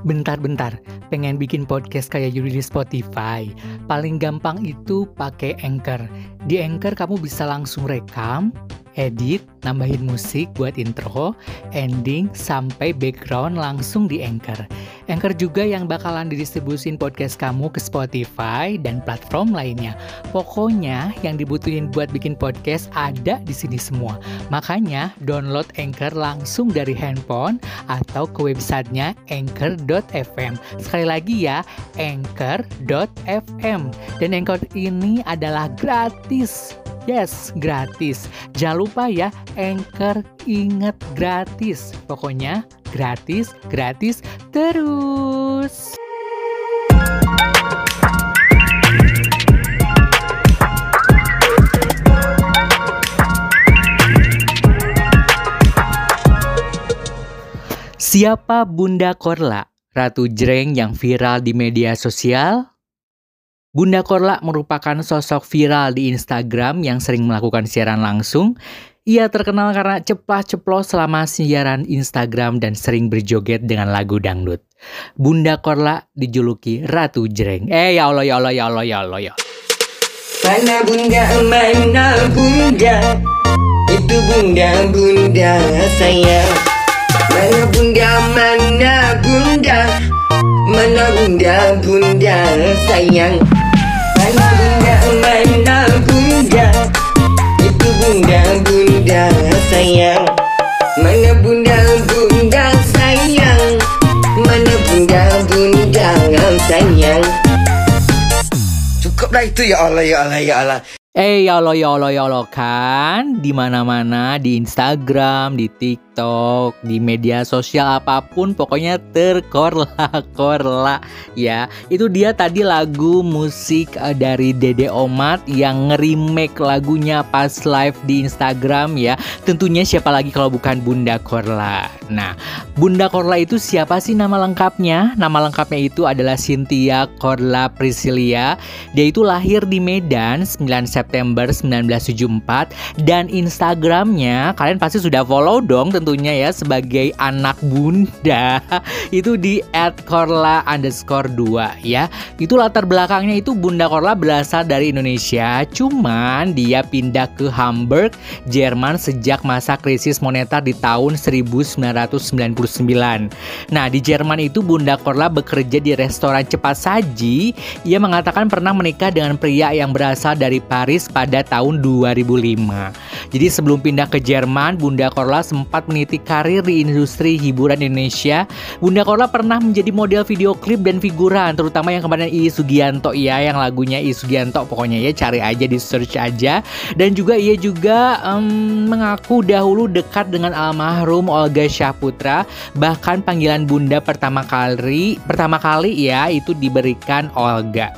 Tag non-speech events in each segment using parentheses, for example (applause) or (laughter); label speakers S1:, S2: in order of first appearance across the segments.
S1: Bentar-bentar, pengen bikin podcast kayak Yuri di Spotify. Paling gampang itu pakai Anchor. Di Anchor kamu bisa langsung rekam, edit, nambahin musik buat intro, ending, sampai background langsung di Anchor. Anchor juga yang bakalan didistribusin podcast kamu ke Spotify dan platform lainnya. Pokoknya yang dibutuhin buat bikin podcast ada di sini semua. Makanya download Anchor langsung dari handphone atau ke websitenya anchor.fm. Sekali lagi ya, anchor.fm. Dan Anchor ini adalah gratis. Yes, gratis. Jangan lupa ya, Anchor inget gratis. Pokoknya gratis, gratis terus. Siapa Bunda Korla, Ratu Jreng yang viral di media sosial? Bunda Korla merupakan sosok viral di Instagram yang sering melakukan siaran langsung ia terkenal karena ceplas-ceplos selama siaran Instagram dan sering berjoget dengan lagu dangdut. Bunda Korla dijuluki Ratu Jreng. Eh ya Allah ya Allah ya Allah ya Allah ya.
S2: Mana bunda, mana bunda Itu bunda, bunda saya Mana bunda, mana bunda Mana bunda, bunda sayang. Mana bunda, mana bunda. Itu bunda, bunda sayang. Mana bunda, bunda sayang? Mana bunda, bunda sayang? Cukuplah itu ya Allah, ya Allah, ya Allah.
S1: Eh ya Allah ya Allah ya Allah kan? Di mana-mana? Di Instagram, di TikTok, di media sosial apa pun pokoknya terkorla-korla ya. Itu dia tadi lagu musik eh, dari Dede Omat yang nge-remake lagunya pas live di Instagram ya. Tentunya siapa lagi kalau bukan Bunda Korla. Nah, Bunda Korla itu siapa sih nama lengkapnya? Nama lengkapnya itu adalah Cynthia Korla Priscilia. Dia itu lahir di Medan 9 September 1974 dan Instagramnya kalian pasti sudah follow dong tentunya ya sebagai anak bunda. (laughs) Itu di @korla underscore 2 ya. Itu latar belakangnya itu bunda Korla berasal dari Indonesia. Cuman dia pindah ke Hamburg Jerman sejak masa krisis moneter di tahun 1999 nah di Jerman itu bunda Korla bekerja di restoran cepat saji. Ia mengatakan pernah menikah dengan pria yang berasal dari Paris pada tahun 2005. Jadi sebelum pindah ke Jerman, Bunda Korla sempat meniti karir di industri hiburan Indonesia. Bunda Korla pernah menjadi model video klip dan figuran, terutama yang kemarin I Sugianto ya, yang lagunya I Sugianto pokoknya ya cari aja di search aja. Dan juga ia juga um, mengaku dahulu dekat dengan almarhum Olga Syahputra, bahkan panggilan Bunda pertama kali pertama kali ya itu diberikan Olga.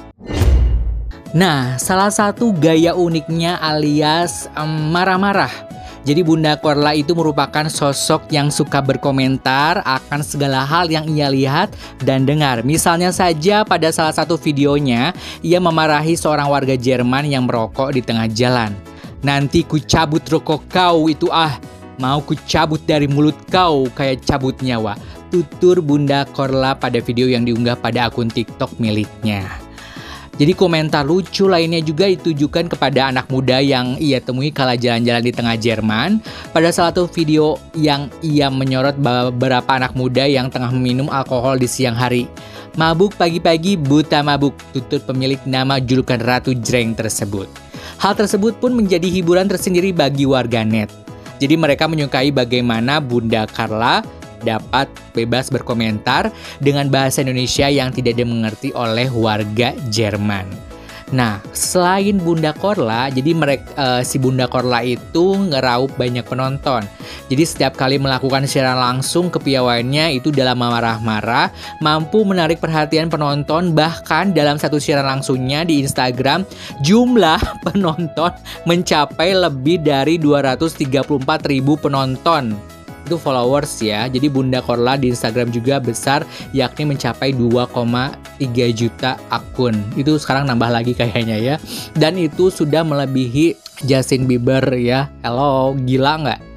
S1: Nah, salah satu gaya uniknya alias marah-marah. Jadi Bunda Korla itu merupakan sosok yang suka berkomentar akan segala hal yang ia lihat dan dengar. Misalnya saja pada salah satu videonya, ia memarahi seorang warga Jerman yang merokok di tengah jalan. Nanti ku cabut rokok kau itu ah, mau ku cabut dari mulut kau kayak cabut nyawa. Tutur Bunda Korla pada video yang diunggah pada akun TikTok miliknya. Jadi komentar lucu lainnya juga ditujukan kepada anak muda yang ia temui kala jalan-jalan di tengah Jerman. Pada salah satu video yang ia menyorot beberapa anak muda yang tengah meminum alkohol di siang hari. Mabuk pagi-pagi buta mabuk, tutur pemilik nama julukan Ratu Jreng tersebut. Hal tersebut pun menjadi hiburan tersendiri bagi warganet. Jadi mereka menyukai bagaimana Bunda Carla dapat bebas berkomentar dengan bahasa Indonesia yang tidak dimengerti oleh warga Jerman. Nah, selain Bunda Korla, jadi mereka uh, si Bunda Korla itu ngeraup banyak penonton. Jadi setiap kali melakukan siaran langsung kepiawaiannya itu dalam marah-marah mampu menarik perhatian penonton bahkan dalam satu siaran langsungnya di Instagram jumlah (laughs) penonton mencapai lebih dari 234 ribu penonton itu followers ya. Jadi Bunda Korla di Instagram juga besar yakni mencapai 2,3 juta akun. Itu sekarang nambah lagi kayaknya ya. Dan itu sudah melebihi Justin Bieber ya. Hello, gila nggak?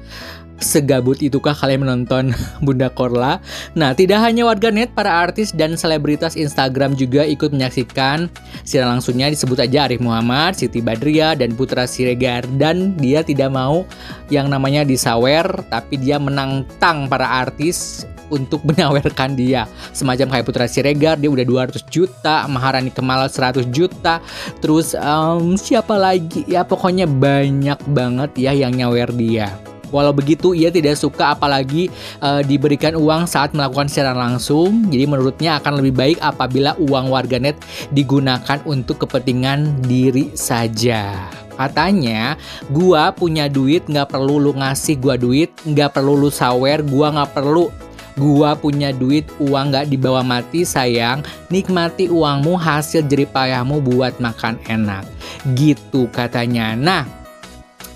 S1: Segabut itukah kalian menonton (laughs) Bunda Korla? Nah, tidak hanya warganet, para artis dan selebritas Instagram juga ikut menyaksikan. Siaran langsungnya disebut aja Arif Muhammad, Siti Badria, dan Putra Siregar. Dan dia tidak mau yang namanya disawer, tapi dia menantang para artis untuk (laughs) menawarkan dia. Semacam kayak Putra Siregar dia udah 200 juta Maharani Kemal 100 juta. Terus um, siapa lagi? Ya pokoknya banyak banget ya yang nyawer dia Walau begitu, ia tidak suka apalagi uh, diberikan uang saat melakukan siaran langsung. Jadi menurutnya akan lebih baik apabila uang warganet digunakan untuk kepentingan diri saja. Katanya, gua punya duit nggak perlu lu ngasih gua duit, nggak perlu lu sawer, gua nggak perlu Gua punya duit, uang gak dibawa mati sayang. Nikmati uangmu hasil jeripayahmu buat makan enak. Gitu katanya. Nah,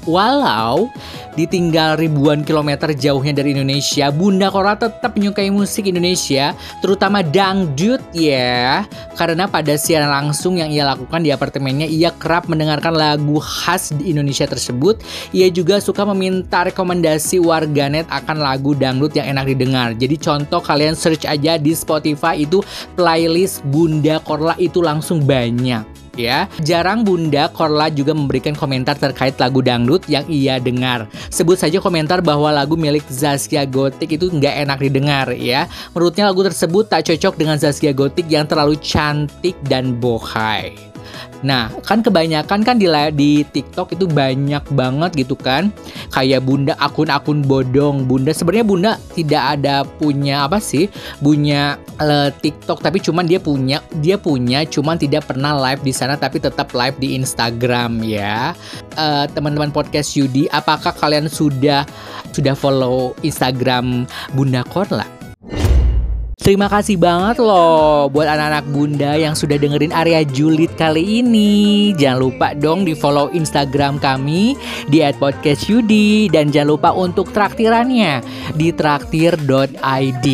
S1: Walau ditinggal ribuan kilometer jauhnya dari Indonesia, Bunda Korla tetap menyukai musik Indonesia, terutama dangdut ya. Karena pada siaran langsung yang ia lakukan di apartemennya, ia kerap mendengarkan lagu khas di Indonesia tersebut. Ia juga suka meminta rekomendasi warganet akan lagu dangdut yang enak didengar. Jadi contoh kalian search aja di Spotify itu playlist Bunda Korla itu langsung banyak ya. Jarang Bunda Korla juga memberikan komentar terkait lagu dangdut yang ia dengar. Sebut saja komentar bahwa lagu milik Zaskia Gotik itu nggak enak didengar ya. Menurutnya lagu tersebut tak cocok dengan Zaskia Gotik yang terlalu cantik dan bohai. Nah, kan kebanyakan kan di di TikTok itu banyak banget gitu kan. Kayak Bunda akun-akun bodong. Bunda sebenarnya Bunda tidak ada punya apa sih? Punya uh, TikTok tapi cuman dia punya dia punya cuman tidak pernah live di sana tapi tetap live di Instagram ya. Uh, teman-teman podcast Yudi, apakah kalian sudah sudah follow Instagram Bunda Korla? Terima kasih banget loh buat anak-anak bunda yang sudah dengerin area julid kali ini. Jangan lupa dong di follow Instagram kami di @podcastyudi dan jangan lupa untuk traktirannya di traktir.id.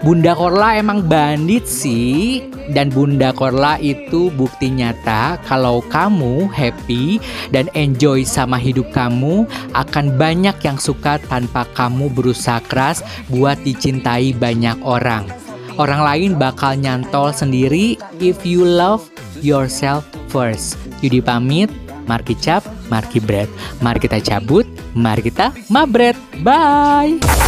S1: Bunda Korla emang bandit sih dan Bunda Korla itu bukti nyata kalau kamu happy dan enjoy sama hidup kamu akan banyak yang suka tanpa kamu berusaha keras buat dicintai banyak orang. Orang lain bakal nyantol sendiri if you love yourself first. Yudi pamit, Marki Cap, Marki Bread. Mari kita cabut, mari kita mabret. Bye!